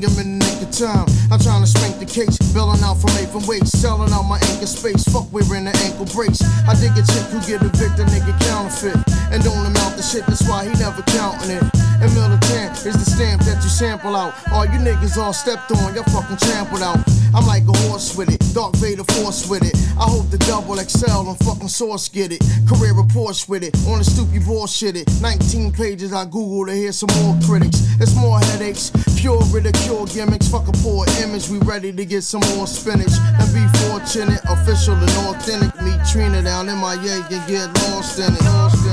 bang them in the nick of time. I'm trying to spank the case, bailing out from eight from weights, selling out my anchor space. Fuck, we're in the ankle brace. I dig a chick who get a victor, nigga counterfeit. And don't amount the shit, that's why he never counting it. And militant is the you sample out. All you niggas all stepped on, y'all fucking trampled out. I'm like a horse with it, Darth Vader force with it. I hope the double XL and fucking source get it. Career reports with it, on the stoop you bullshit it. 19 pages I Google to hear some more critics. It's more headaches, pure ridicule gimmicks. Fuck a poor image, we ready to get some more spinach. And be fortunate, official and authentic. Meet Trina down in my yank and get. Lost in it.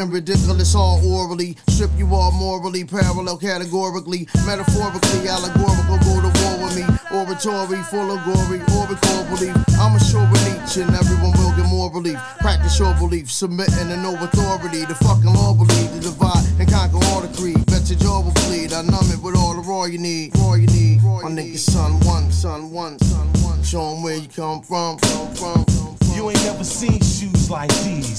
And ridiculous all orally. Strip you all morally, parallel categorically, metaphorically, allegorical. Go to war with me. Oratory full of glory, oracle belief. I'm a sure of and everyone will get more relief. Practice your belief, submitting to no authority. The fucking law believe to divide and conquer all the creed. Bet your jaw will bleed. I numb it with all the raw you need. Raw you need. My nigga, son one, son one, son one. Show 'em where you come from, from, from. from. You ain't never seen shoes like these.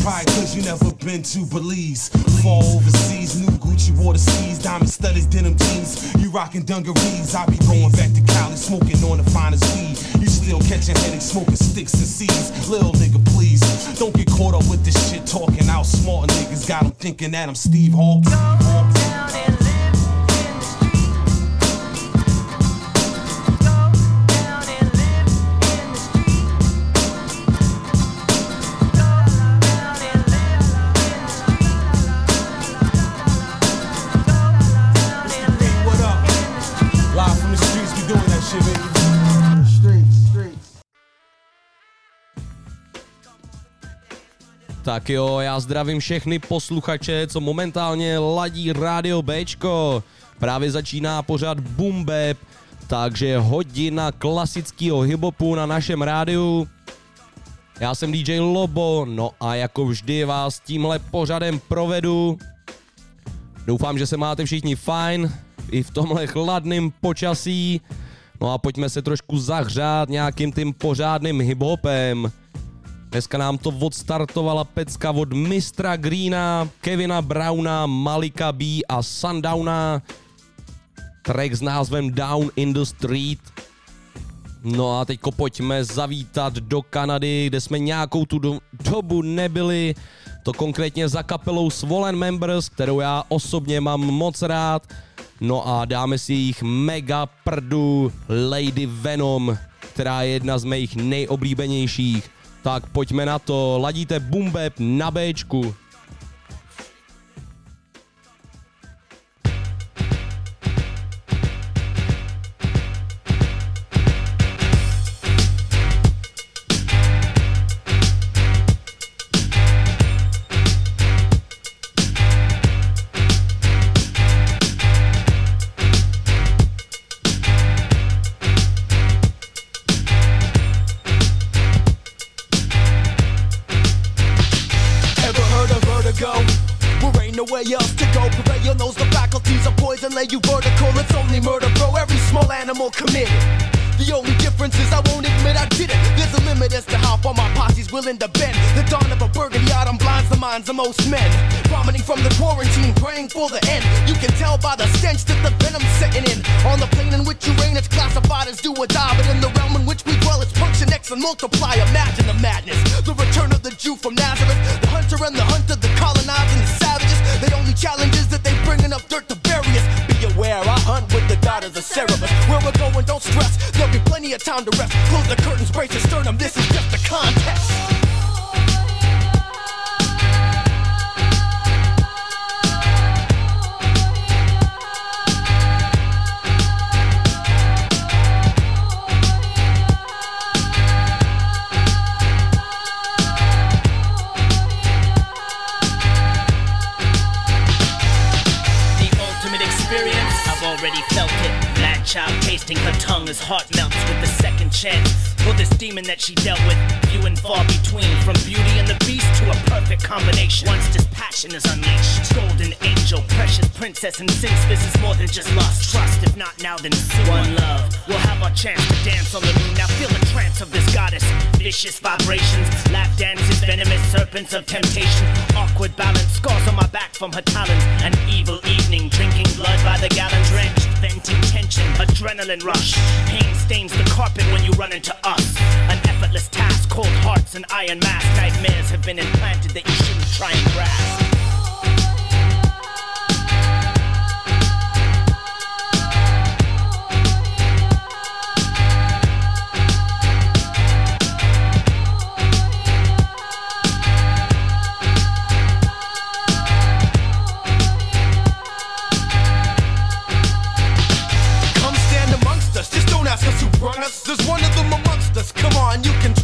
Probably cause you never been to Belize. Fall overseas, new Gucci water skis, diamond studded denim jeans. You rockin' dungarees. I be going back to Cali, smoking on the finest weed. You still catching headaches, smoking sticks and seeds. Little nigga, please. Don't get caught up with this shit talking out smart niggas. Got them thinking that I'm Steve Hawkes. Tak jo, já zdravím všechny posluchače, co momentálně ladí rádio Bčko. Právě začíná pořád Bumbeb, takže hodina klasického hiphopu na našem rádiu. Já jsem DJ Lobo, no a jako vždy vás tímhle pořadem provedu. Doufám, že se máte všichni fajn, i v tomhle chladném počasí. No a pojďme se trošku zahřát nějakým tím pořádným hiphopem. Dneska nám to odstartovala pecka od Mistra Greena, Kevina Browna, Malika B a Sundowna. Track s názvem Down in the Street. No a teďko pojďme zavítat do Kanady, kde jsme nějakou tu do, dobu nebyli. To konkrétně za kapelou Swollen Members, kterou já osobně mám moc rád. No a dáme si jich mega prdu Lady Venom, která je jedna z mých nejoblíbenějších. Tak pojďme na to, ladíte Bumbeb na Bčku. That she dealt with, few and far between. From beauty and the beast to a perfect combination. Once this passion is unleashed, golden angel, precious princess, and since this is more than just lust, trust. If not now, then soon. One love, we'll have our chance to dance on the moon. Now feel the trance of this goddess. Vicious vibrations, lap dances, venomous serpents of temptation. Awkward balance, scars on my back from her talons. An evil evening, drinking blood by the gallon drenched. Tension, adrenaline rush. Pain stains the carpet when you run into us. An effortless task, cold hearts and iron mask. Nightmares have been implanted that you shouldn't try and grasp.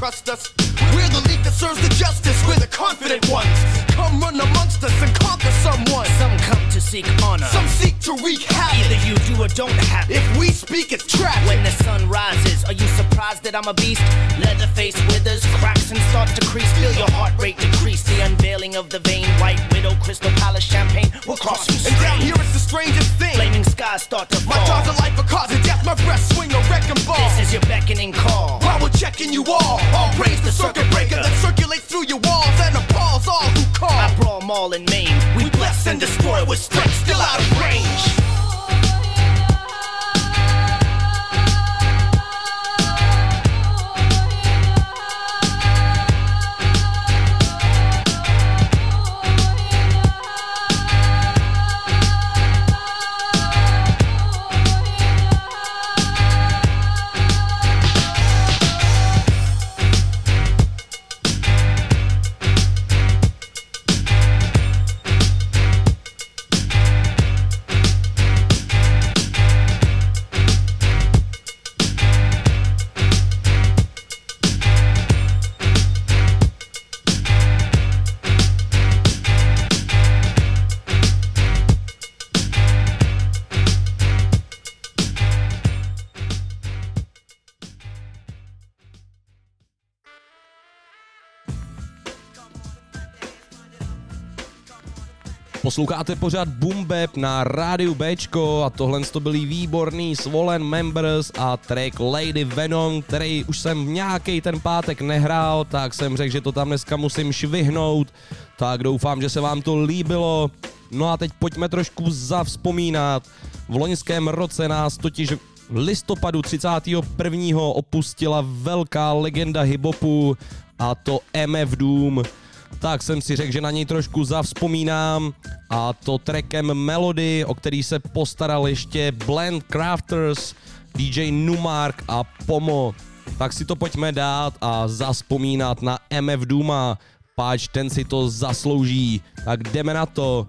Trust us. We're the league that serves the justice, we're the confident ones. Come run amongst us and conquer someone. Some come to seek honor. Some seek to wreak havoc. Either you do or don't have it. If we speak, it's tragic. When the sun rises, are you surprised that I'm a beast? Leatherface withers, cracks and start to crease. Feel your heart rate decrease. The unveiling of the vein, white widow, crystal palace champagne We'll cross you And down here it's the strangest thing. Flaming skies start to fall. My jaws are life for cause of death, my breath swing a wrecking ball. This is your beckoning call. While we're checking you all, and destroy Posloucháte pořád Boom Bap na rádiu Bčko a tohle to byly výborný Swollen Members a track Lady Venom, který už jsem nějaký ten pátek nehrál, tak jsem řekl, že to tam dneska musím švihnout, tak doufám, že se vám to líbilo. No a teď pojďme trošku zavzpomínat. V loňském roce nás totiž v listopadu 31. opustila velká legenda hiphopu a to MF Doom tak jsem si řekl, že na něj trošku zavzpomínám a to trackem Melody, o který se postaral ještě Blend Crafters, DJ Numark a Pomo. Tak si to pojďme dát a zaspomínat na MF Duma, páč ten si to zaslouží. Tak jdeme na to.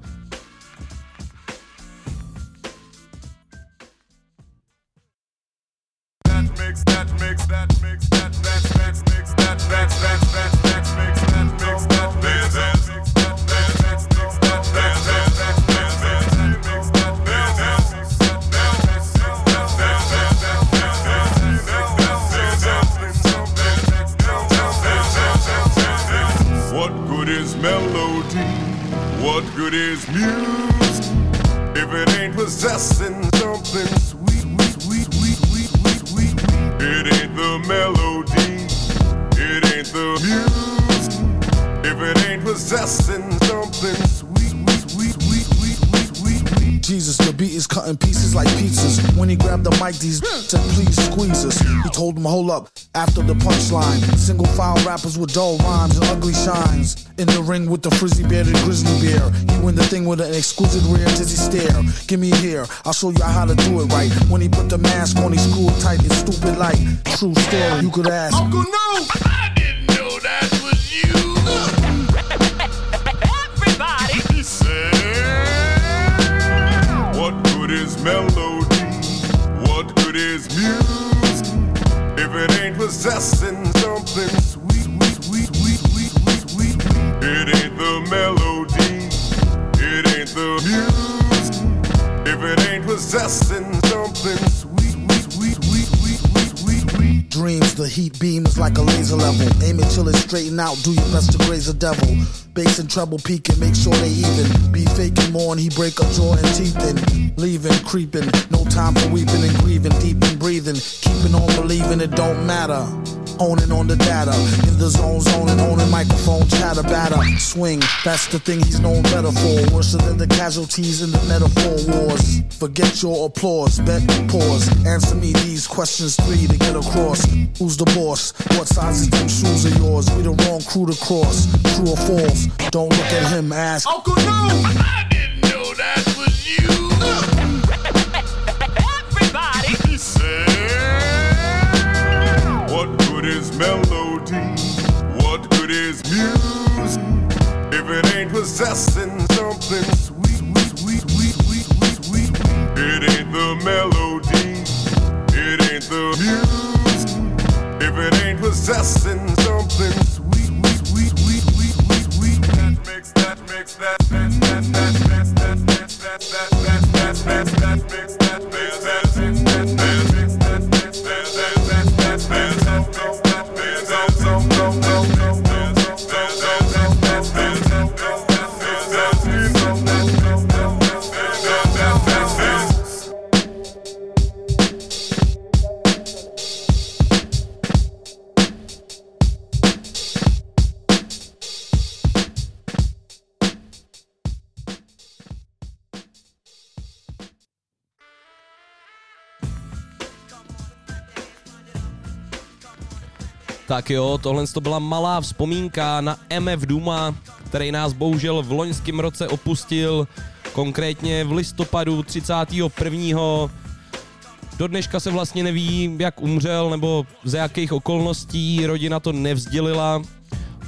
With dull rhymes and ugly shines. In the ring with the frizzy bearded grizzly bear. He win the thing with an exquisite rear dizzy stare. Give me here, I'll show you how to do it right. When he put the mask on, he screwed tight. It's stupid like true story. You could ask. Uncle No! I didn't know that was you. Everybody! He said, What good is melody? What good is music? If it ain't possessing something the melody. It ain't the music. If it ain't possessing something sweet, sweet, sweet, sweet, sweet, sweet, sweet. Dreams, the heat beam is like a laser level. Aim it till it's straighten out, do your best to graze a devil. Bass and treble peaking, make sure they even. Be faking more and he break a jaw and teeth in. Leaving, creeping, no time for weeping and grieving. Deep in breathing, keeping on believing it don't matter. Owning on the data, in the zone, zoning, owning microphone, chatter, batter, swing. That's the thing he's known better for. Worse than the casualties in the metaphor wars. Forget your applause, bet, pause. Answer me these questions three to get across. Who's the boss? What size is them shoes of yours? We the wrong crew to cross. True or false? Don't look at him, ask. Uncle No! I didn't know that possessing something sweet, sweet, sweet, sweet, sweet, sweet. It ain't the melody, it ain't the music. If it ain't possessing something sweet, sweet, sweet, sweet, sweet, sweet, sweet. That makes that makes that makes that that that that that that. Tak jo, tohle to byla malá vzpomínka na MF Duma, který nás bohužel v loňském roce opustil, konkrétně v listopadu 31. Do dneška se vlastně neví, jak umřel nebo ze jakých okolností, rodina to nevzdělila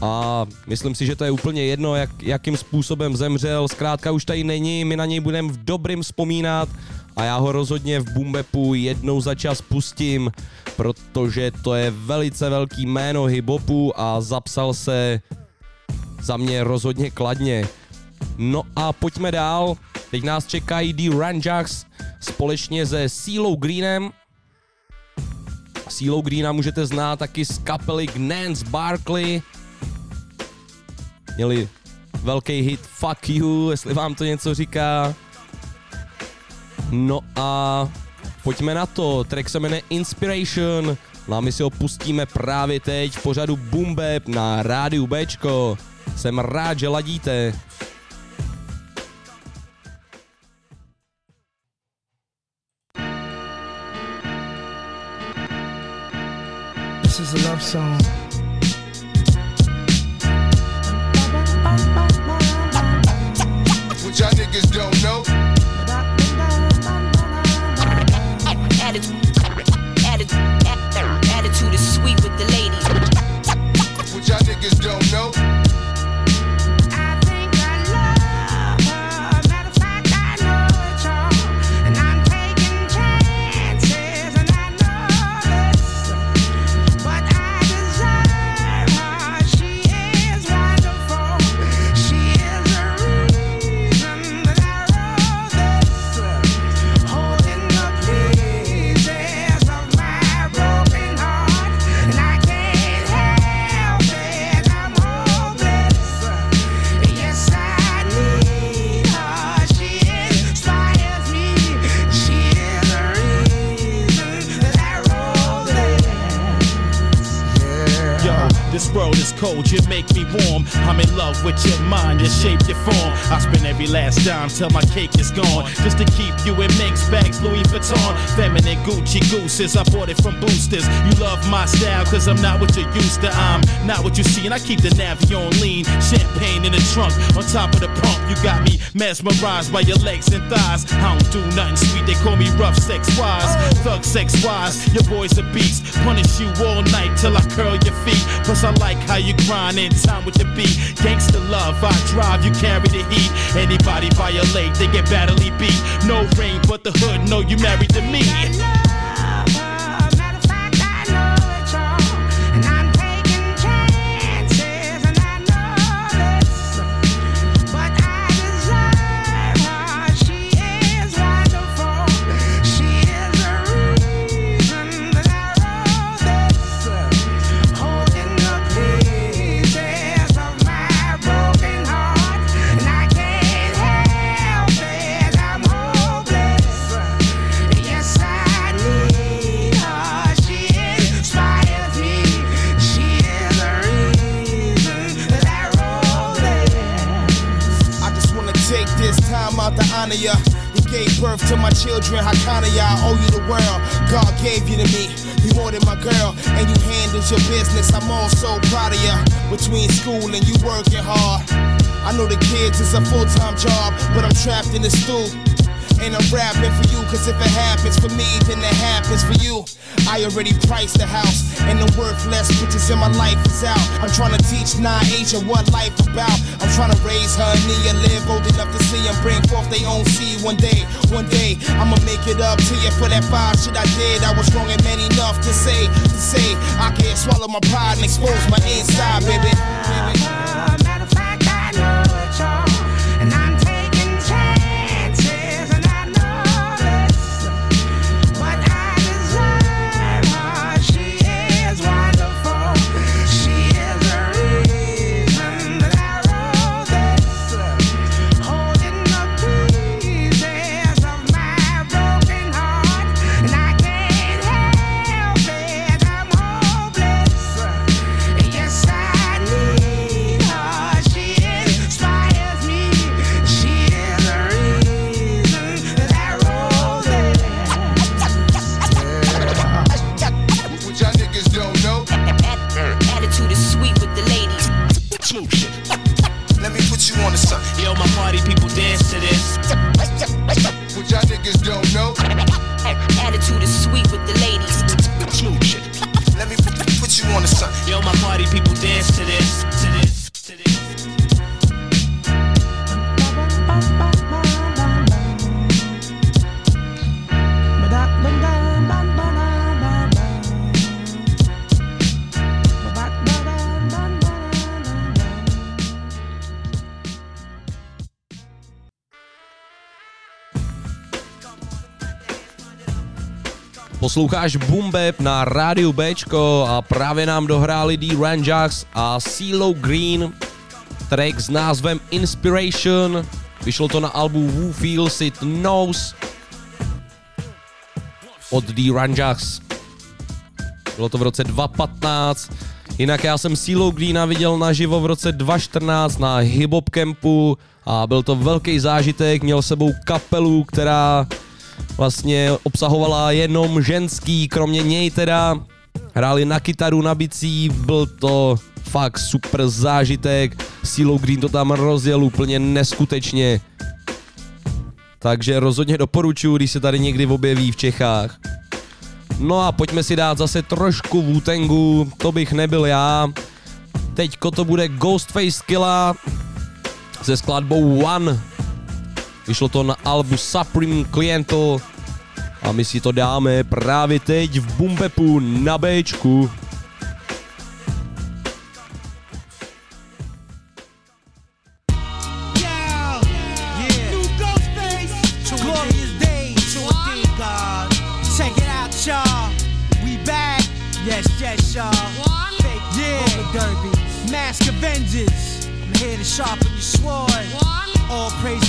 a myslím si, že to je úplně jedno, jak, jakým způsobem zemřel. Zkrátka už tady není, my na něj budeme v dobrým vzpomínat a já ho rozhodně v Bumbepu jednou za čas pustím, protože to je velice velký jméno hiphopu a zapsal se za mě rozhodně kladně. No a pojďme dál. Teď nás čekají The Ranjax společně se Sílou Greenem. Sílou Greena můžete znát taky z kapely Nance Barkley. Měli velký hit Fuck You, jestli vám to něco říká. No a pojďme na to. Track se jmenuje Inspiration. No a my si ho pustíme právě teď v pořadu Bap na rádiu Bčko. Jsem rád, že ladíte. This is a love song. With your mind, your shape, your form. I spend every last dime till my cake is gone. Just to keep you in Minx bags, Louis Vuitton. Feminine Gucci gooses, I bought it from boosters. You love my style, cause I'm not what you're used to. I'm not what you see, and I keep the Navi on lean. Champagne in the trunk, on top of the pump. You got me mesmerized by your legs and thighs. I don't do nothing sweet, they call me rough sex wise. Thug sex wise, your boy's a beast. Punish you all night till I curl your feet. Plus, I like how you grind in time with the beat. Gangsta love, I drive, you carry the heat. Anybody violate, they get badly beat. No ring, but the hood know you married to me. You gave birth to my children, of? I owe you the world. God gave you to me. You more than my girl, and you handled your business. I'm all so proud of ya. Between school and you working hard. I know the kids is a full time job, but I'm trapped in the stool. And I'm rapping for you, cause if it happens for me, then it happens for you. I already priced the house, and the worthless bitches in my life is out. I'm trying to teach nine Asia what life about. I'm trying to raise her Nia, live old enough to see and bring forth their own seed one day. One day, I'ma make it up to you for that five shit I did. I was wrong and man enough to say, to say, I can't swallow my pride and expose my inside, baby. Matter party people dance to this. Posloucháš Bumbeb na rádiu Bčko a právě nám dohráli D. Ranjax a CeeLo Green track s názvem Inspiration. Vyšlo to na albu Who Feels It Knows od D. Ranjax. Bylo to v roce 2015. Jinak já jsem CeeLo Greena viděl naživo v roce 2014 na Hip Hop Campu a byl to velký zážitek. Měl sebou kapelu, která vlastně obsahovala jenom ženský, kromě něj teda. Hráli na kytaru, na bicí, byl to fakt super zážitek. Silo Green to tam rozjel úplně neskutečně. Takže rozhodně doporučuji, když se tady někdy objeví v Čechách. No a pojďme si dát zase trošku Wu-Tangu, to bych nebyl já. Teďko to bude Ghostface Killa se skladbou One. Vyšlo to na albu Supreme Clientel a my si to dáme právě teď v Bumpepu na Bčku. sharpen your sword. One. All praise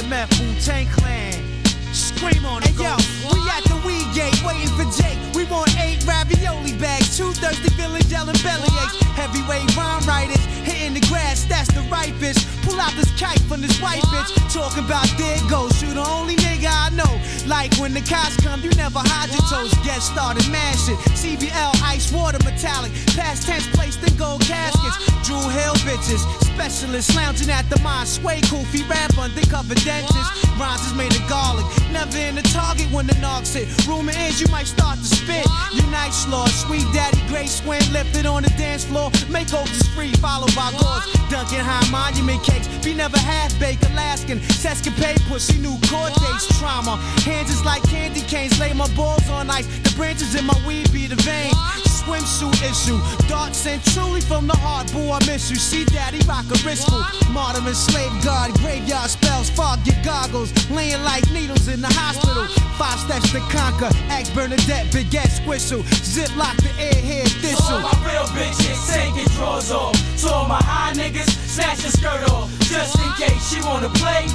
TMF Wu Tang Clan. Scream on it. Hey, yo, we at the weed gate waiting for Jake. Want eight ravioli bags, two thirsty feeling gelling belly aches. Heavyweight rhyme writers hitting the grass, that's the right bitch. Pull out this kite from this white bitch. Talking about there goes you, the only nigga I know. Like when the cops come, you never hide your toes. Get started, mashing. CBL, ice water, metallic. Past tense placed in gold caskets. Drew Hill bitches. Specialists lounging at the mine. Sway koofy rap undercover dentist. Rhymes is made of garlic. Never in the target when the knocks hit. Rumor is you might start to spit. Unite slaw, sweet daddy, great swing, lifted on the dance floor. Make Makeovers free, followed by gauze. Dunkin' high monument cakes. Be never half baked, Alaskan. Sescapade pussy, new court dates, trauma. Hands is like candy canes, lay my balls on ice. The branches in my weed be the vein. Swimsuit issue, dark sent truly from the heart. Boo, I miss you. See, daddy rock a wristful. Martyr and slave guard, graveyard spells, fog your goggles. Laying like needles in the hospital. Five steps to conquer. Ex Bernadette, Baguette, Squistle. Zip lock the airhead thistle. all my real bitches, your drawers off. To all my high niggas, snatch your skirt off. Just in case she wanna play,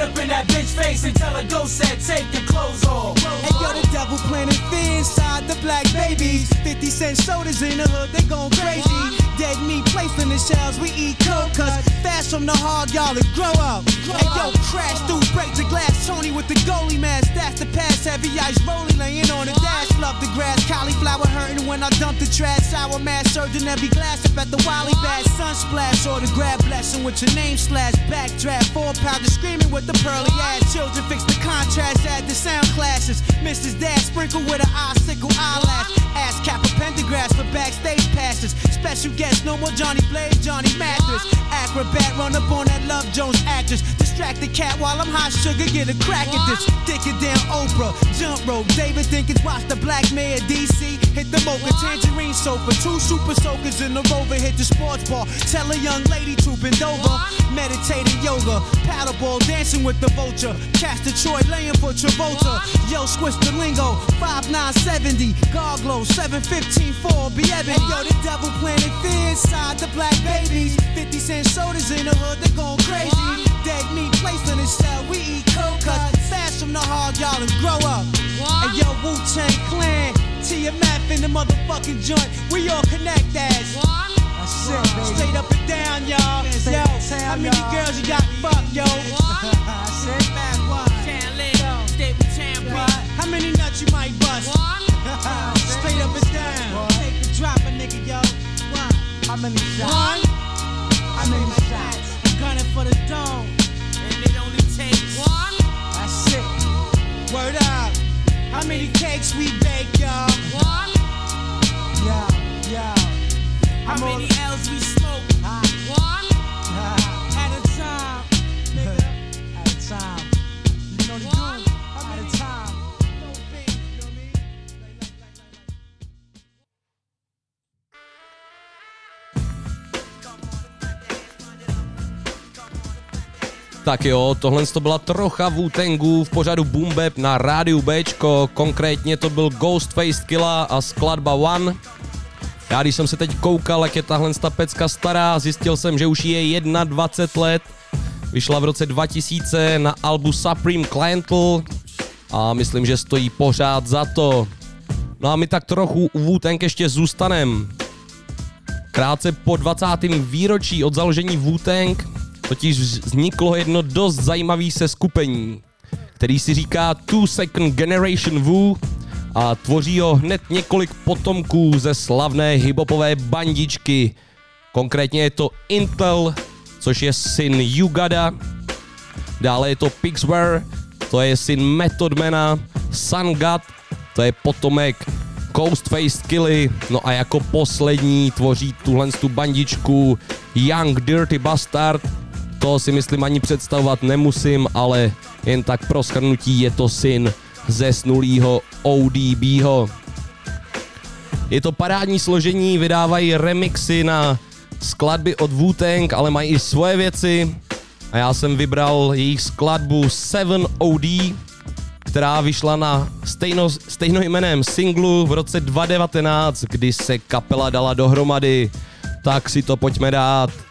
get up in that bitch face and tell her go set, take your clothes off. Hey yo, the devil planted fear inside the black babies. 50 cent sodas in the hood, they gon' crazy. Dead meat placed in the shells, we eat coke. Cause fast from the hog, y'all, and grow up. Hey yo, crash through, break the glass. Tony with the goalie mask, that's the pass. Heavy ice rolling, laying on the dash. Love the grass, cauliflower hurting when I dump the trash. Sour mask, surging every glass up at the Wally Bass. Sun splash, or the grab blessing with your name slash. Backdraft, four pounder screaming with the pearly ass. Children fix the contrast, add the sound classes. Mrs. Dad sprinkle with an icicle eyelash. Ass cap a pentagrass for backstage passes. Special guests, no more Johnny Blaze, Johnny Mathis. Acrobat, run up on that Love Jones actress. Distract the cat while I'm hot sugar, get a crack at this. Dick it down Oprah, jump rope. David Dinkins, watch the black mayor DC. Hit the mocha, tangerine sofa. Two super soakers in the rover, hit the sports bar. Tell a young lady to bend over. Meditating yoga, paddleball, dancing with the vulture. Cast Detroit, laying for Travolta. Yo, switch the lingo, 5970. Garglow, 715 4, be ebony. Yo, the devil planted fear inside the black babies. 50 cent sodas in the hood, they going crazy. Dead meat placed in the cell, we eat coke. Cut fast from the hog, y'all, and grow up. And yo, Wu Tang Clan, TMF in the motherfucking joint. We all connect as. That's it, baby. Straight up and down, y'all. Yo, how many girls you got fucked, yo? That's it, man. What? How many nuts you might bust? Straight up and down. Take the drop, a nigga, yo. What? How many shots? One. How many shots? I'm gunning for the dome. And it only takes one. That's it. Word up. How many cakes we bake, y'all? One. Yo, yo. How many L's we smoke? Ah. One. Ah. At a time, nigga. At a time. You know the do. Tak jo, tohle to byla trocha wu v pořadu Boom Bap na rádiu Bčko, konkrétně to byl Ghostface Killa a skladba One. Já když jsem se teď koukal, jak je tahle ta pecka stará, zjistil jsem, že už je 21 let. Vyšla v roce 2000 na albu Supreme Clientel a myslím, že stojí pořád za to. No a my tak trochu u wu ještě zůstanem. Krátce po 20. výročí od založení wu totiž vzniklo jedno dost zajímavé seskupení, který si říká Two Second Generation Wu a tvoří ho hned několik potomků ze slavné hipopové bandičky. Konkrétně je to Intel, což je syn Yugada, dále je to Pixware, to je syn Methodmana, Sun God, to je potomek Ghostface Killy, no a jako poslední tvoří tuhle tu bandičku Young Dirty Bastard, to si myslím ani představovat nemusím, ale jen tak pro schrnutí je to syn zesnulýho ODBho. Je to parádní složení, vydávají remixy na skladby od wu ale mají i svoje věci. A já jsem vybral jejich skladbu 7 OD, která vyšla na stejno, stejnojmeném singlu v roce 2019, kdy se kapela dala dohromady. Tak si to pojďme dát.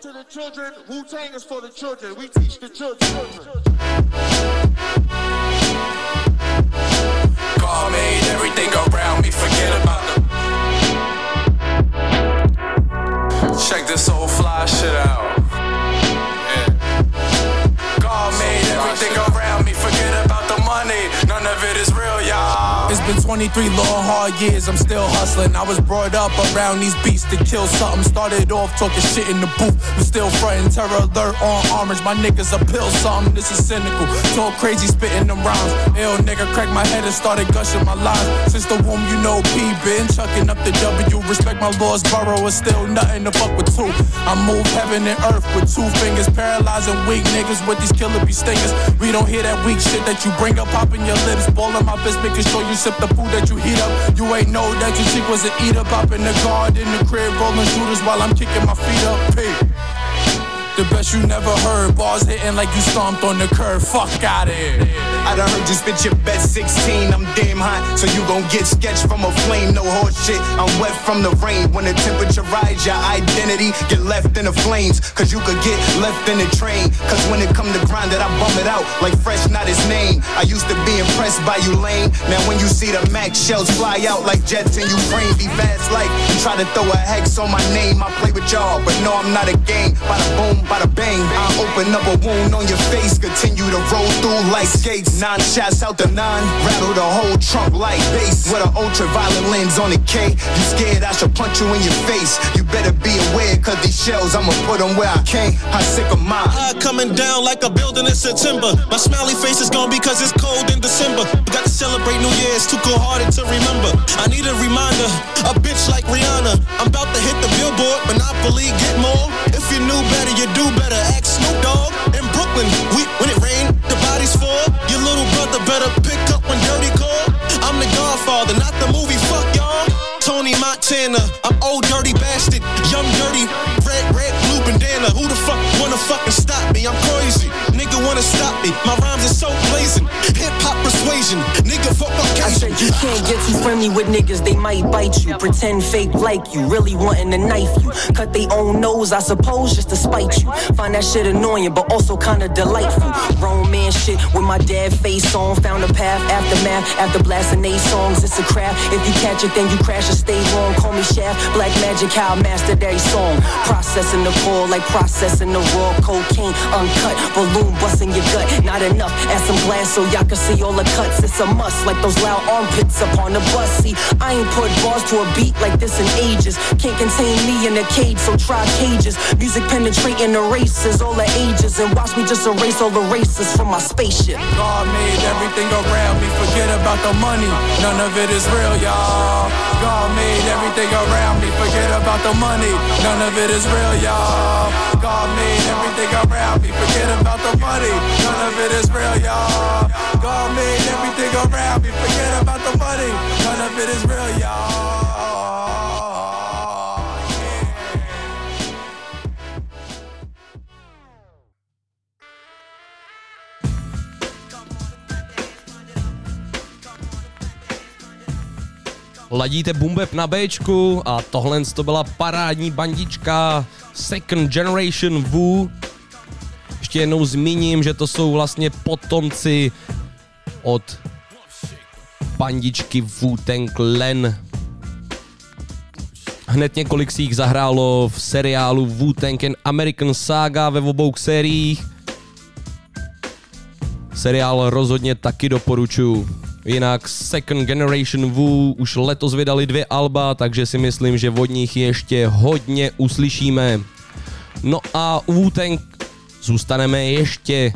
To the children, Wu Tang is for the children. We teach the children. God made everything around me, forget about the. Check this old fly shit out. God made everything around me, forget about money. None of it is real, y'all. It's been 23 long, hard years, I'm still hustling. I was brought up around these beats to kill something. Started off talking shit in the booth, but still frontin' terror alert on orange. My niggas a pill something, this is cynical. Talk crazy, spitting them rhymes. Ill nigga cracked my head and started gushing my lines. Since the womb, you know P been chucking up the W. Respect my laws, borough is still nothing to fuck with two. I move heaven and earth with two fingers, paralyzing weak niggas with these killer bee stingers. We don't hear that weak shit that you bring up, popping your lips, ballin' my fist, making sure you sip the food that you heat up. You ain't know that your chick was an eater, pop in the guard in the crib, rolling shooters while I'm kicking my feet up. P. The best you never heard. Bars hitting like you stomped on the curb. Fuck out of here. I done heard you spit your best 16. I'm damn hot, so you gon' get sketched from a flame. No horse shit. I'm wet from the rain. When the temperature rise, your identity get left in the flames. Cause you could get left in the train. Cause when it come to grind it, I bum it out like fresh, not his name. I used to be impressed by you lame. Now when you see the max shells fly out like jets in Ukraine, be fast like try to throw a hex on my name. I play with y'all, but no, I'm not a game. Bada boom, bada bang. I open up a wound on your face. Continue to roll through like skates. Nine shots out the nine. Rattle the whole trunk like bass. With an ultraviolet lens on the K. You scared I should punch you in your face. You better be aware, cause these shells, I'ma put them where I can't. I sick of mine. High coming down like a building in September. My smiley face is gone because it's cold in December. We got to celebrate New Year's, too cold hearted to remember. I need a reminder, a bitch like Rihanna. I'm about to hit the billboard, Monopoly, get more. If you knew better, you do better. Ask Snoop Dogg. In Brooklyn, we, when it rain, the bodies fall. Your little brother better pick up when dirty call. I'm the godfather, not the movie, fuck y'all. Tony Montana, I'm old dirty bastard, young dirty, red, red, blue bandana. Who the fuck wanna fucking stop me? I'm crazy. Nigga wanna stop me. My rhymes are so blazing. Hip hop persuasion. Nigga fuck I said you can't get too friendly with niggas, they might bite you. Pretend fake like you, really wanting to knife you. Cut they own nose, I suppose, just to spite you. Find that shit annoying, but also kinda delightful. Man shit with my dad face on. Found a path, aftermath, after blasting they songs. It's a craft. If you catch it, then you crash or stay wrong. Call me Shaft, Black Magic, how I mastered every song. Processing the core like processing the raw cocaine. Uncut, balloon busting your gut. Not enough, add some glass so y'all can see all the cuts. It's a must, like those loud armpits up on the bus. See, I ain't put bars to a beat like this in ages. Can't contain me in a cage, so try cages. Music penetrating the races, all the ages. And watch me just erase all the races from my spaceship. God made everything around me. Forget about the money. None of it is real, y'all. God made everything around me. Forget about the money. None of it is real, y'all. God made everything around me. Forget about the money. None of it is real, y'all. God made everything around me. Forget about the money. None of it is real, y'all. Ladíte Bumbeb na Bčku a tohle to byla parádní bandička Second Generation Wu. Ještě jednou zmíním, že to jsou vlastně potomci od bandičky Wu-Tang Clan. Hned několik si jich zahrálo v seriálu Wu-Tang and American Saga ve obou sériích. Seriál rozhodně taky doporučuji. Jinak Second Generation Wu už letos vydali dvě alba, takže si myslím, že od nich ještě hodně uslyšíme. No a u Wu-Tang zůstaneme ještě.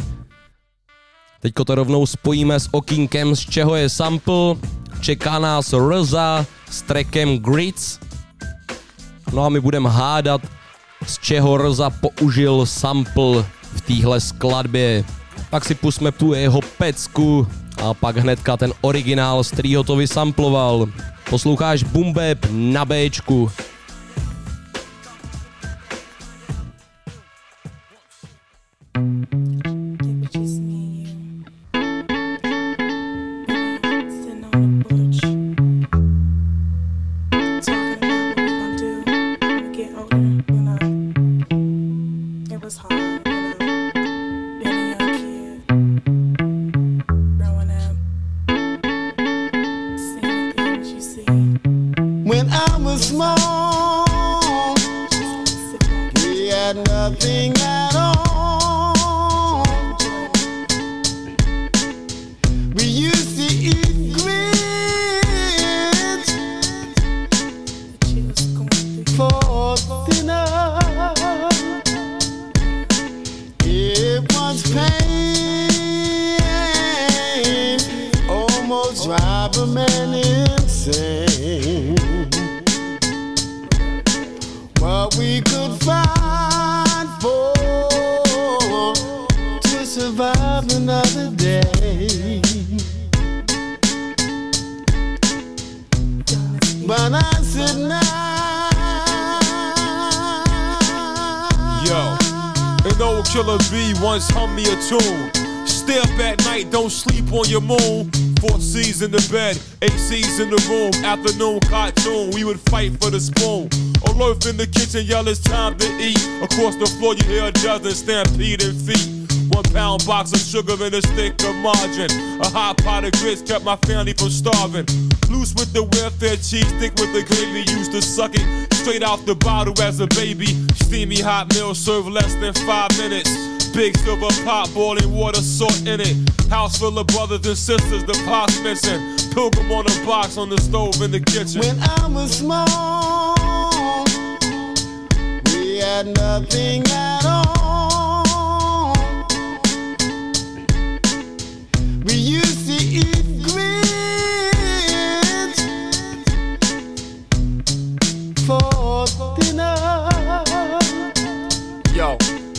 Teďko to rovnou spojíme s okýnkem, z čeho je sample. Čeká nás Rosa s trackem Grits. No a my budeme hádat, z čeho Rosa použil sample v téhle skladbě. Tak si pusme tu jeho pecku a pak hnedka ten originál, z kterýho to vysamploval. Posloucháš Bumbeb na Bčku. Cartoon, we would fight for the spoon. Alert in the kitchen, yell it's time to eat. Across the floor, you hear a dozen stampeding feet. One pound box of sugar and a stick of margarine. A hot pot of grits kept my family from starving. Loose with the welfare cheese, thick with the gravy. Used to suck it straight out the bottle as a baby. Steamy hot meal served less than five minutes. Big silver pot, boiling water, salt in it. House full of brothers and sisters, the pot's missing. Pilgrim on a box on the stove in the kitchen. When I was small, we had nothing at all.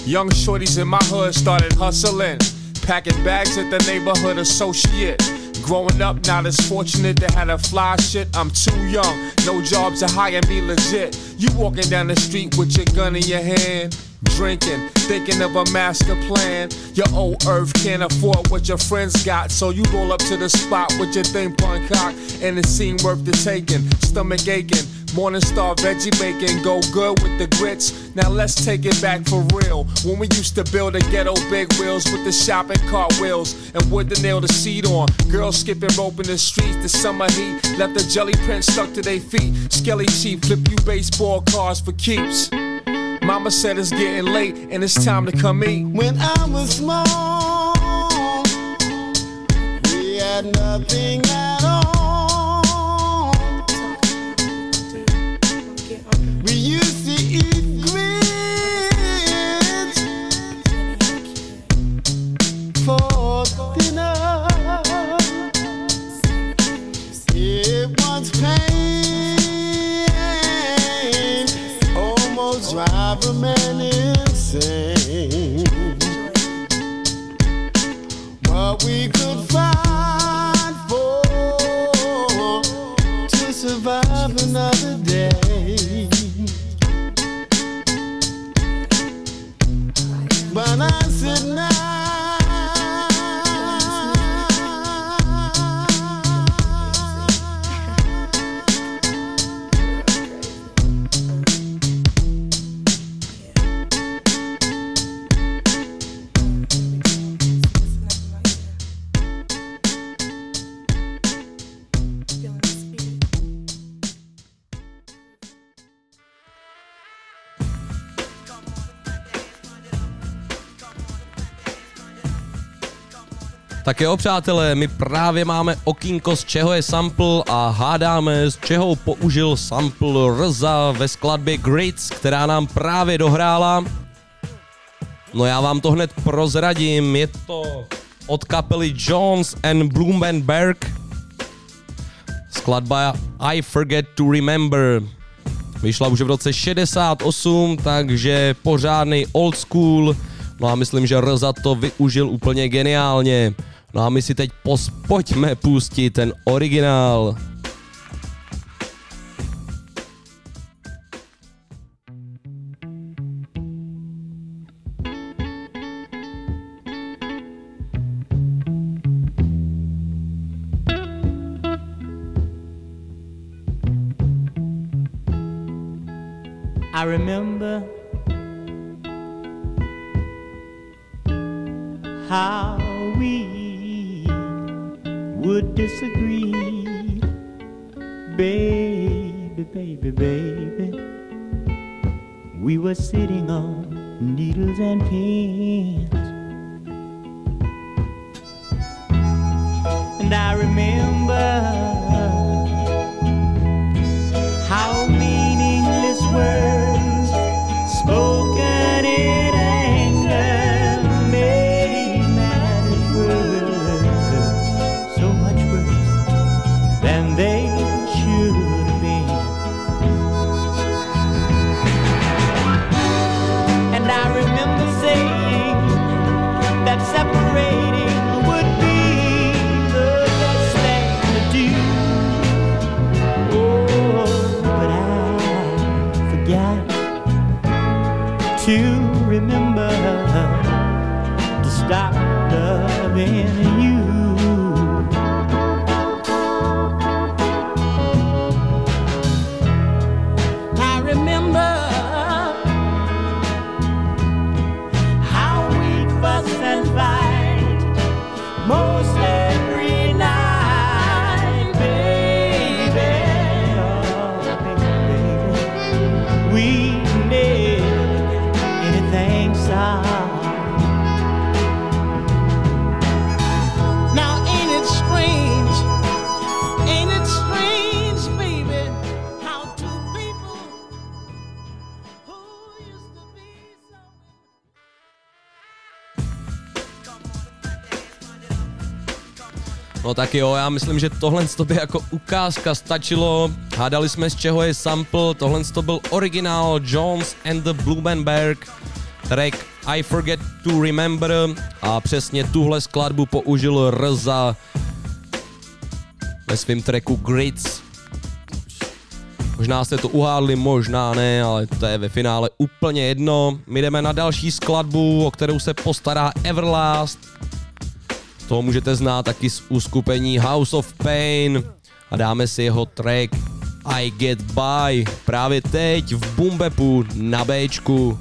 Young shorties in my hood started hustling, packing bags at the neighborhood associate. Growing up, not as fortunate to have a fly shit. I'm too young, no jobs to hire me legit. You walking down the street with your gun in your hand. Drinking, thinking of a master plan. Your old earth can't afford what your friends got, so you roll up to the spot with your thing punk cock, and it seemed worth the taking. Stomach aching, Morning Star veggie bacon, go good with the grits. Now let's take it back for real. When we used to build a ghetto big wheels with the shopping cart wheels and wood to nail the seat on. Girls skipping rope in the streets, the summer heat left the jelly print stuck to their feet. Skelly cheap, flip you baseball cards for keeps. Mama said it's getting late and it's time to come eat. When I was small, we had nothing at all. We used Tak jo, přátelé, my právě máme okýnko, z čeho je sample a hádáme, z čeho použil sample Rza ve skladbě Grits, která nám právě dohrála. No já vám to hned prozradím, je to od kapely Jones and Blumenberg. Skladba I Forget to Remember. Vyšla už v roce 68, takže pořádný old school. No a myslím, že Rza to využil úplně geniálně. No a my si teď pos- pojďme pustit ten originál. I remember how disagree, baby, baby, baby. We were sitting on needles and pins, and I remember No tak jo, já myslím, že tohle to by jako ukázka stačilo. Hádali jsme z čeho je sample, tohle to byl originál Jones and the Blumenberg, track I Forget to Remember a přesně tuhle skladbu použil Rza ve svém tracku Grids. Možná jste to uhádli, možná ne, ale to je ve finále úplně jedno. My jdeme na další skladbu, o kterou se postará Everlast. To můžete znát taky z uskupení House of Pain a dáme si jeho track I Get By právě teď v Bumbepu na Bčku.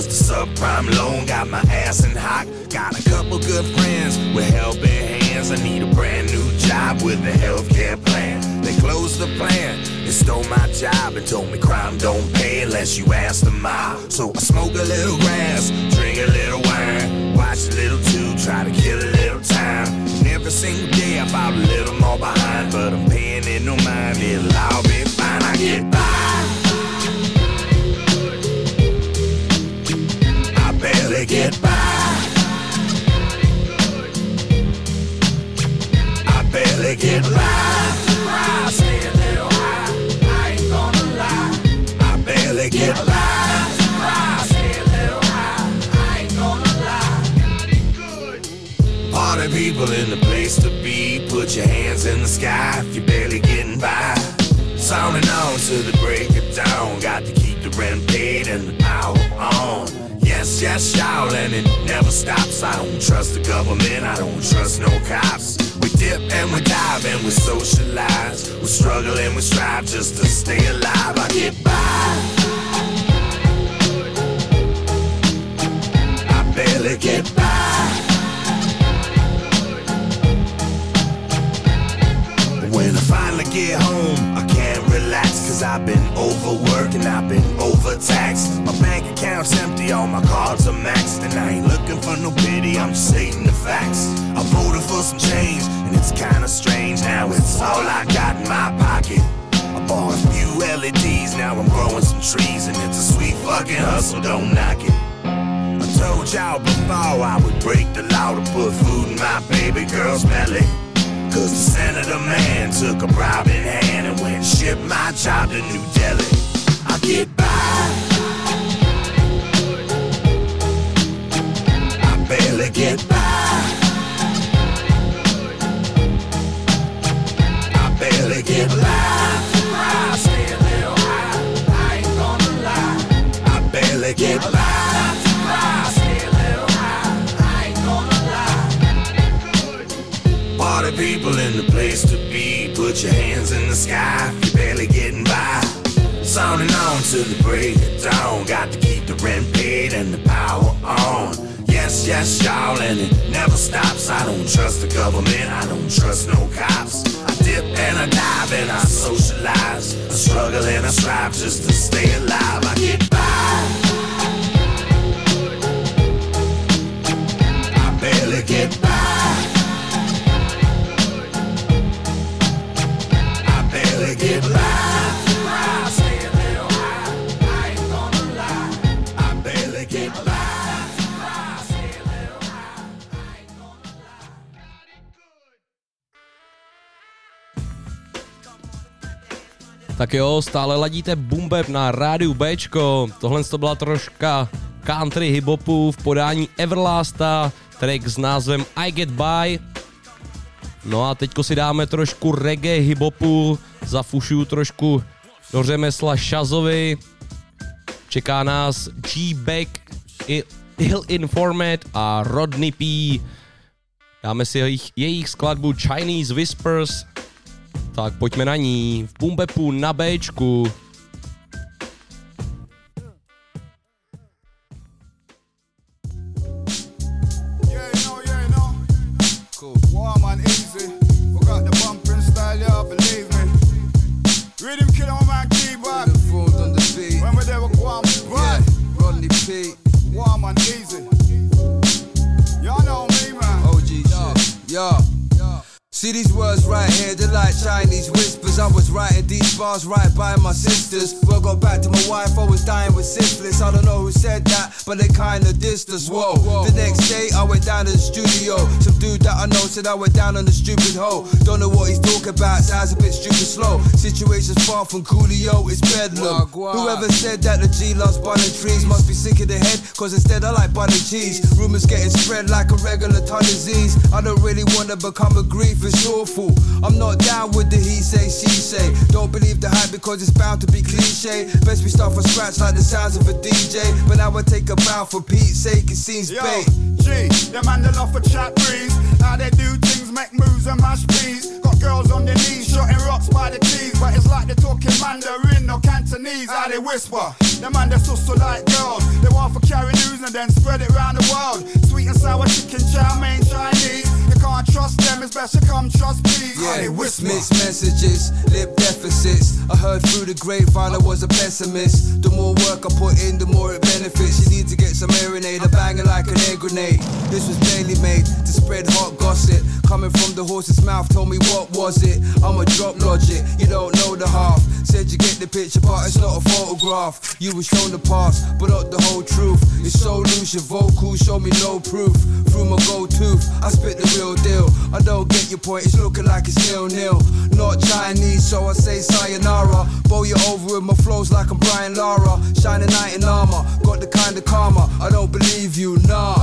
Cause the subprime loan got my ass in hot. Got a couple good friends with helping hands. I need a brand new job with a healthcare plan. They closed the plan, they stole my job and told me crime don't pay unless you ask the mob. So I smoke a little grass, drink a little wine, watch a little too, try to kill a little time. And every single day I fall a little more behind, but I'm paying it no mind. It'll all be fine. I get by. People in the place to be. Put your hands in the sky if you're barely getting by. Sounding on to the break of dawn. Got to keep the rent paid and the power on. Yes, yes, y'all, and it never stops. I don't trust the government, I don't trust no cops. We dip and we dive and we socialize. We struggle and we strive just to stay alive. I get by. I barely get by. When I finally get home, I can't relax Cause I've been overworked and I've been overtaxed. My bank account's empty, all my cards are maxed And I ain't looking for no pity, I'm just stating the facts. I voted for some change, and it's kinda strange Now it's all I got in my pocket. I bought a few LEDs, now I'm growing some trees And it's a sweet fucking hustle, don't knock it. I told y'all before I would break the law to put food in my baby girl's belly Cause the senator man took a bribe in hand and went and shipped my job to New Delhi. I get by. I barely get by. I barely get by. I barely get by. Your hands in the sky if you're barely getting by. Sounding on to the break of dawn. Got to keep the rent paid and the power on. Yes, yes, y'all, and it never stops. I don't trust the government, I don't trust no cops. I dip and I dive and I socialize. I struggle and I strive just to stay alive. I get by. I barely get by. Tak jo, stále ladíte Bumbeb na rádiu Bčko. Tohle to byla troška country hiphopu v podání Everlasta, track s názvem I Get By. No a teďko si dáme trošku reggae hiphopu, zafušuju trošku do řemesla Shazovi. Čeká nás G-Beck, I- Ill Informed a Rodney P. Dáme si jejich, jejich skladbu Chinese Whispers. Tak pojďme na ní. V Bumbepu na Bčku. See these words right here, they're like Chinese whispers. I was writing these bars right by my sisters. Well, got back to my wife, I was dying with syphilis. I don't know who said that, but they kinda dissed us. Whoa. The next day, I went down to the studio. Some dude that I know said I went down on the stupid hoe. Don't know what he's talking about, sounds a bit stupid slow. Situation's far from coolio, it's bedlam. Whoever said that the G loves bunning trees must be sick of the head, cause instead I like bunning cheese. Rumors getting spread like a regular ton of disease. I don't really wanna become a grief, it's awful. I'm not down with the he say, she say. Don't believe the hype because it's bound to be cliche. Best we start from scratch like the sounds of a DJ. But now I take a bow for Pete's sake, it seems Yo, bait. G, them man love for chat breeze. How they do things, make moves and mash peas. Girls on their knees, shotting rocks by the keys. But it's like they're talking Mandarin or Cantonese. How they whisper. Them man they sussle like girls. They want for carry news and then spread it round the world. Sweet and sour chicken, chow mein Chinese. You can't trust them, it's best you come trust me. How they whisper. mixed messages, lip deficits. I heard through the grapevine I was a pessimist. The more work I put in, the more it benefits. You need to get some marinade, I bang it like an air grenade. This was daily made to spread hot gossip. Coming from the horse's mouth, told me what was it? I'm a drop logic, you don't know the half. Said you get the picture, but it's not a photograph. You were shown the past, but not the whole truth. It's so loose, your vocals show me no proof. Through my gold tooth, I spit the real deal. I don't get your point, it's looking like it's nil nil. Not Chinese, so I say sayonara. Bow you over with my flows like I'm Brian Lara. Shining knight in armor, got the kind of karma. I don't believe you, nah.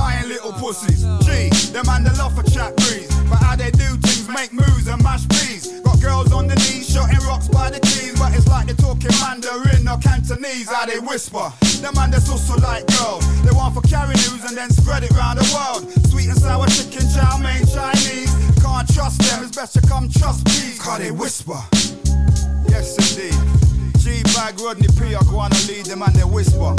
Pussies. G, them man they love for chat breeze. But how they do things, make moves and mash peas. Got girls on the knees, shotting rocks by the keys. But it's like they're talking Mandarin or Cantonese, how they whisper. Them man they also like girls. They want for carry news and then spread it round the world. Sweet and sour chicken, chow mein Chinese. Can't trust them, it's best you come trust me. Cause they whisper. Yes indeed. G bag Rodney P, I go on and lead them and they whisper.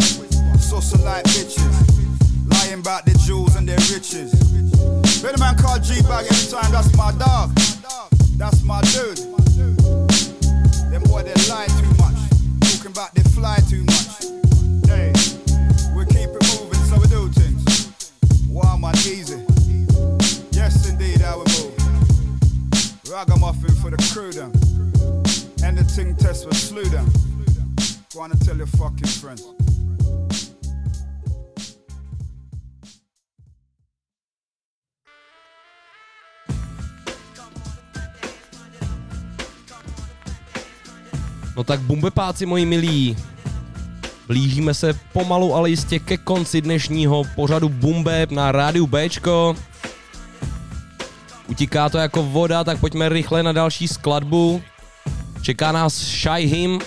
Saucer like bitches. Lying about their jewels and their riches. A man called G bag every time, that's my dog. That's my dude. Them boy they lie too much. Talking about they fly too much. Hey, we keep it moving, so we do things. Warm and easy. Yes indeed, how we move. Ragamuffin for the crew them. And the ting test will slew them. Go on and tell your fucking friends. No tak bumbepáci moji milí, blížíme se pomalu, ale jistě ke konci dnešního pořadu Bumbeb na rádiu Bčko. Utíká to jako voda, tak pojďme rychle na další skladbu. Čeká nás Shy Him,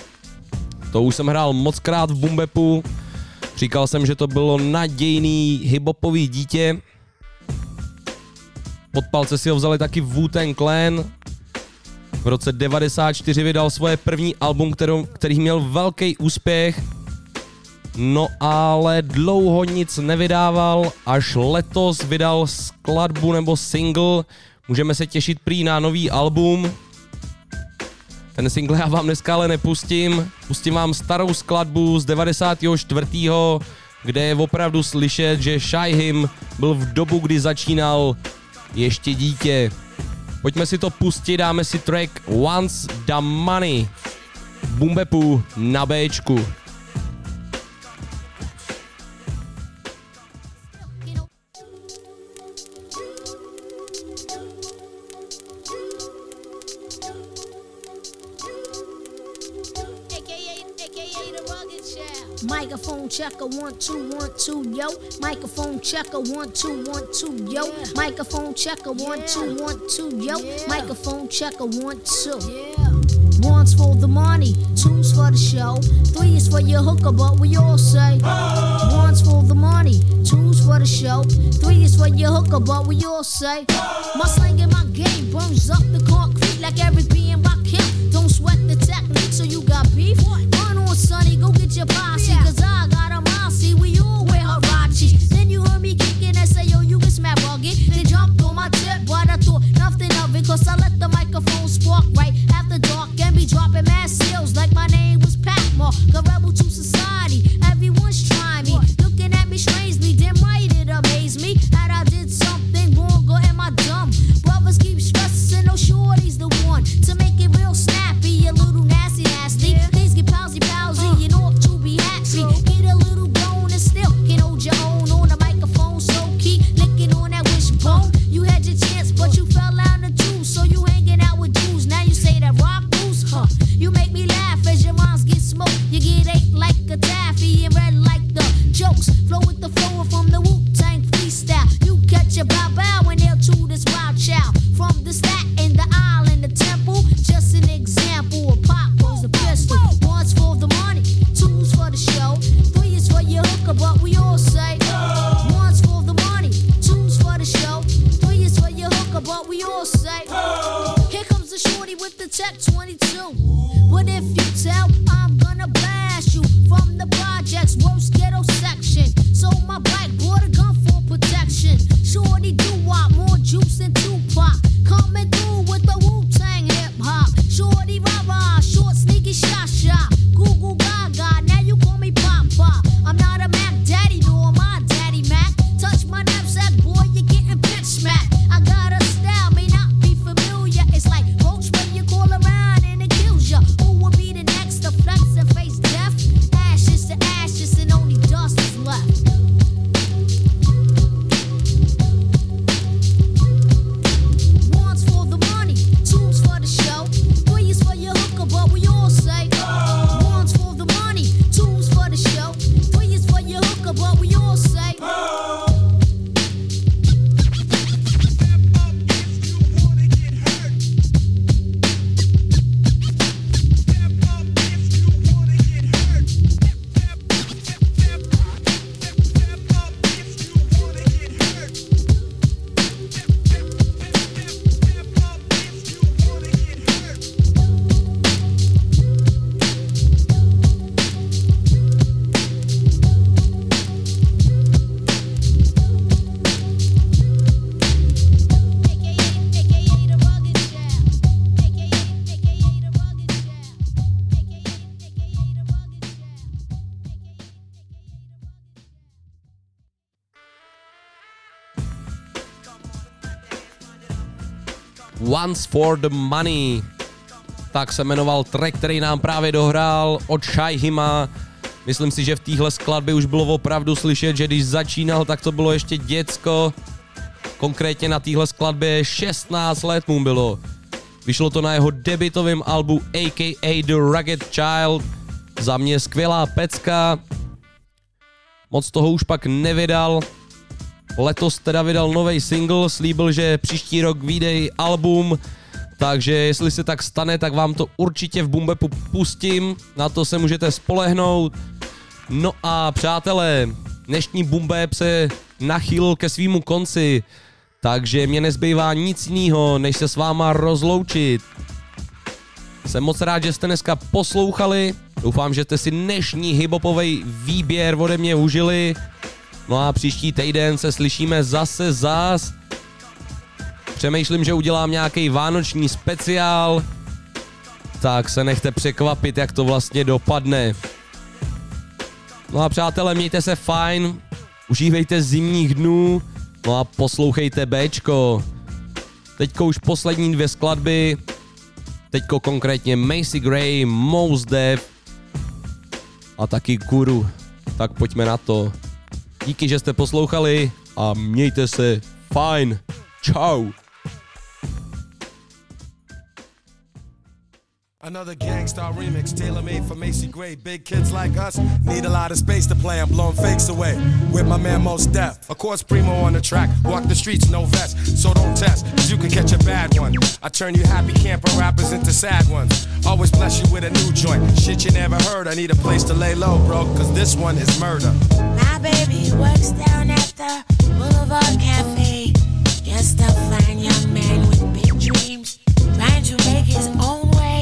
to už jsem hrál mockrát v Bumbepu. Říkal jsem, že to bylo nadějný hiphopový dítě. Pod palce si ho vzali taky Wu-Tang Clan. V roce 94 vydal svoje první album, kterou, který měl velký úspěch. No ale dlouho nic nevydával, až letos vydal skladbu nebo single. Můžeme se těšit prý na nový album. Ten single já vám dneska ale nepustím. Pustím vám starou skladbu z 94. kde je opravdu slyšet, že Shy Him byl v dobu, kdy začínal ještě dítě. Pojďme si to pustit, dáme si track Once the Money. Bumbepu na Bčku. Checker one two one two yo. Microphone checker one two one two yo. Microphone checker one two one two yo. Microphone checker one two. One's for the money, two's for the show, three is for your hooker, but we all say one's for the money, two's for the show, three is for your hooker, but we all say my slang and my game burns up the concrete like Eric B and Rakim. Don't sweat the technique, so you got beef. Run on, Sonny, go get your posse, cause I got a mousy. We all wear Huaraches. Then you heard me kicking and say, yo, you can smack rugged. Then jumped on my tip, but I thought nothing of it, cause I let the microphone spark right after dark and be dropping mad seals like my name was Pac-Mar. The rebel to society, Once for the Money. Tak se jmenoval track, který nám právě dohrál od Shahima. Myslím si, že v téhle skladbě už bylo opravdu slyšet, že když začínal, tak to bylo ještě děcko. Konkrétně na téhle skladbě 16 let mu bylo. Vyšlo to na jeho debitovém albu aka The Rugged Child. Za mě skvělá pecka. Moc toho už pak nevydal. Letos teda vydal nový single, slíbil, že příští rok vyjde album, takže jestli se tak stane, tak vám to určitě v Bumbepu pustím, na to se můžete spolehnout. No a přátelé, dnešní Bumbeb se nachýlil ke svýmu konci, takže mě nezbývá nic jiného, než se s váma rozloučit. Jsem moc rád, že jste dneska poslouchali, doufám, že jste si dnešní hiphopový výběr ode mě užili. No a příští týden se slyšíme zase zás. Přemýšlím, že udělám nějaký vánoční speciál, tak se nechte překvapit, jak to vlastně dopadne. No a přátelé, mějte se fajn, užívejte zimních dnů, no a poslouchejte Bčko. Teďko už poslední dvě skladby. Teďko konkrétně Macy Gray, Mos Def a taky Guru. Tak pojďme na to. Díky, že jste poslouchali a mějte se fajn. Ciao. Another remix, tailor made for Macy Gray. Big kids like us need a lot of space to play. I'm blowing fakes away with my man Mos. Of course, Primo on the track. Walk the streets, no vest, so don't test, cause you can catch a bad one. I turn you happy camper rappers into sad ones. Always bless you with a new joint. Shit you never heard. I need a place to lay low, bro, cause this one is murder. Baby works down at the Boulevard Cafe. Just a fine young man with big dreams, trying to make his own way.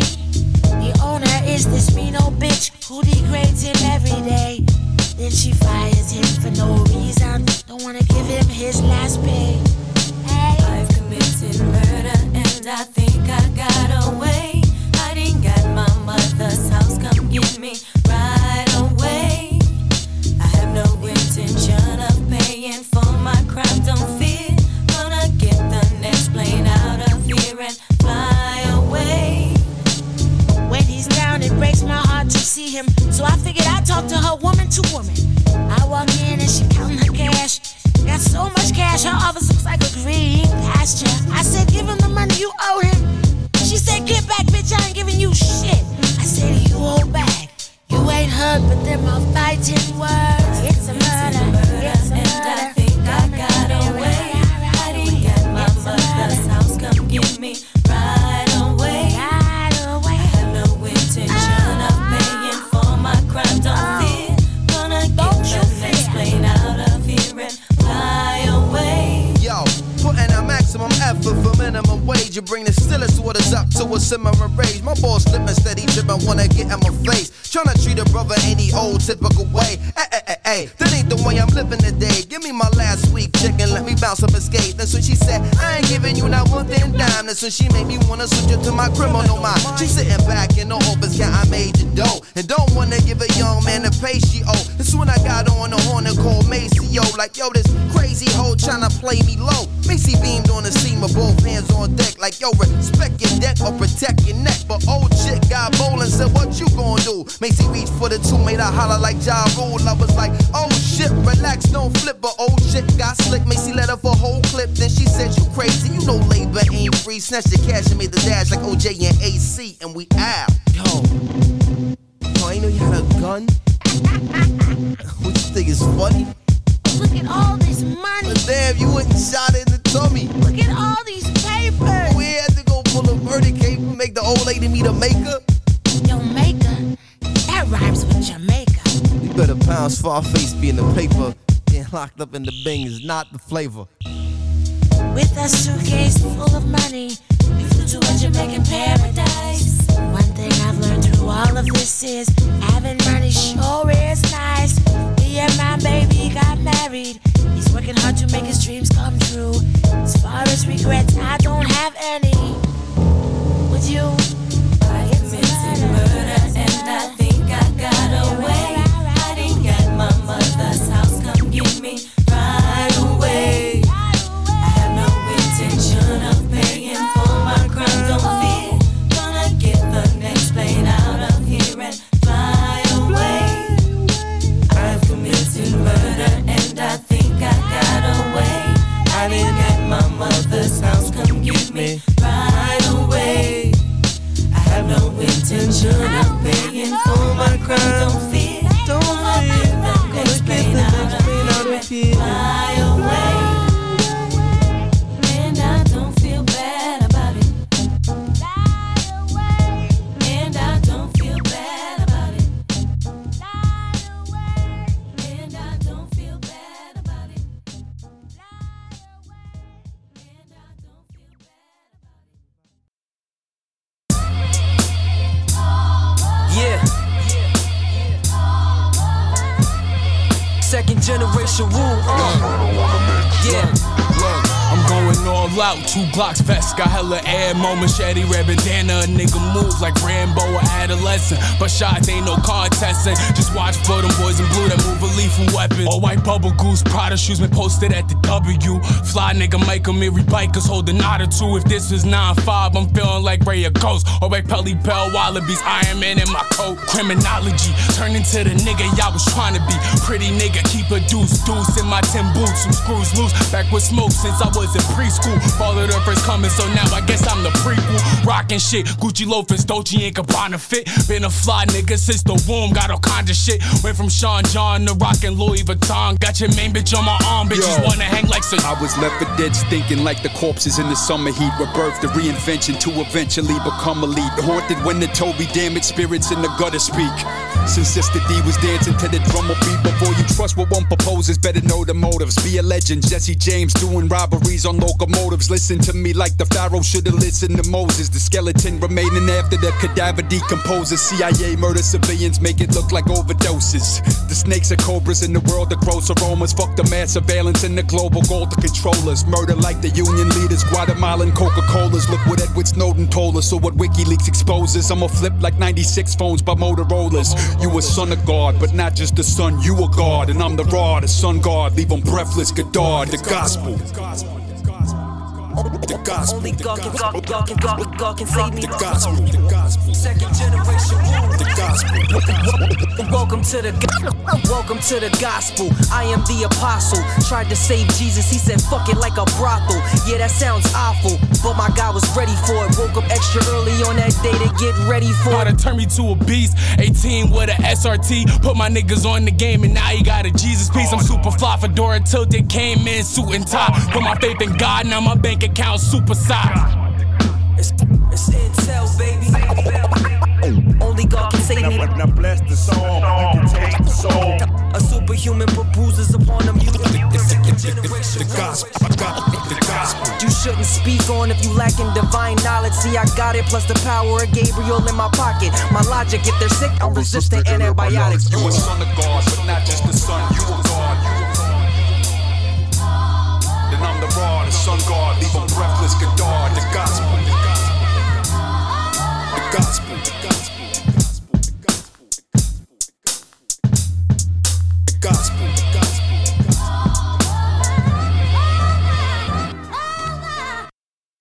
The owner is this mean old bitch who degrades him every day. Then she fires him for no reason. Don't wanna give him his last pay. Hey. I've committed murder and I think I talk to her woman to woman. I walk in and she counting her cash. Got so much cash, her office looks like a green pasture. I said, give him the money you owe him. She said, get back, bitch, I ain't giving you shit. I said, you hold back. You ain't heard, but them are fighting words. It's a murder, it's a murder. Minimum. You bring the stillest waters up to a simmering rage. My ball slipping steady, dripping, wanna get in my face. Tryna treat a brother any old typical way. Hey, hey, hey, hey, that ain't the way I'm living today. Give me my last week chicken, let me bounce up skate. That's when she said, I ain't giving you not one thing dime. That's when she made me wanna switch it to my criminal mind. She sitting back in the office, count I made the dough. And don't wanna give a young man the pay she owe. That's when I got on the horn and called Macy, yo. Like, yo, this crazy hoe tryna play me low. Macy beamed on the scene with both hands on deck. Like, yo, respect your deck or protect your neck. But old chick got bold and said, What you gonna do? Macy reached for the two, made her holler like Ja Rule. I was like, Oh shit, relax, don't flip. But old chick got slick. Macy let her for a whole clip. Then she said, You crazy, you know labor ain't free. Snatched the cash and made the dash like OJ and AC. And we out. Yo. Yo, I ain't know you had a gun. what you think is funny? Look at all this money. But damn, you wouldn't shot in the tummy. Look at all these papers. We had to go pull a verdict cape and make the old lady meet a maker. Jamaica. That rhymes with Jamaica. You better pound Scarface be in the paper. Being locked up in the bing is not the flavor. With a suitcase full of money, we flew to a Jamaican paradise. One thing I've learned all of this is having money sure is nice. Me and my baby got married. He's working hard to make his dreams come true. As far as regrets, I don't have any. Would you? I committed murder and I machete, red bandana. A nigga moves like Rambo or adolescent. But shots ain't no contesting. Just watch for them boys in blue lethal weapon. All white bubble goose, Prada shoes been posted at the W. Fly nigga Michael Mary bikers hold a or two. If this was 9-5, I'm feeling like Ray of Ghost. Or like Pelly Bell Wallabies, Iron Man in my coat. Criminology, turn into the nigga y'all was trying to be. Pretty nigga, keep a deuce, deuce in my tin boots. Some screws loose, back with smoke since I was in preschool. Father the first coming, so now I guess I'm the prequel. Rockin' shit, Gucci loafers, Dolce and Gabbana fit. Been a fly nigga since the womb, got all kinds of shit. Went from Sean John to rockin' Louis Vuitton. Got your main bitch on my arm, bitches Yo. wanna hang like some. I was left for dead, stinking like the corpses in the summer heat. Rebirth, the reinvention to eventually become elite. Haunted when the Toby damaged spirits in the gutter speak. Since Sister D was dancing to the drummer beat. Before you trust what one proposes, better know the motives. Be a legend. Jesse James doing robberies on locomotives. Listen to me like the Pharaoh should've listened to Moses. The skeleton remaining after the cadaver decomposes. CIA murder civilians, make it look like overdoses. The snakes are cobras in the world, the gross aromas. Fuck the mass surveillance and the global goal to controllers. Murder like the union leaders, Guatemalan Coca Colas. Look what Edward Snowden told us, or what WikiLeaks exposes. I'ma flip like 96 phones by Motorola's. You a son of God, but not just the son, you a God. And I'm the rod, the sun God. Leave 'em breathless, Godard, the gospel. The gospel. Only God can, God, God can, God, God can save me. The gospel. The gospel. Second generation rule. The gospel. Welcome to the welcome to the gospel. I am the apostle. Tried to save Jesus, he said fuck it like a brothel. Yeah, that sounds awful, but my God was ready for it. Woke up extra early on that day to get ready for it. turn me to a beast. 18 with a SRT. Put my niggas on the game, and now he got a Jesus piece. I'm super fly. Fedora tilted, came in suit and tie. Put my faith in God, now my bank account super size. It's, it's intel, baby. Only God can save me. Now bless the song, you can taste the soul. A superhuman bruises upon them. You The gospel. I got the gospel. You shouldn't speak on if you lacking divine knowledge. See, I got it, plus the power of Gabriel in my pocket. My logic, if they're sick, I'm resistant antibiotics. You a son of God, but not just the son, you a God. You a The the sun God, leave 'em breathless, Godard, the gospel. The gospel.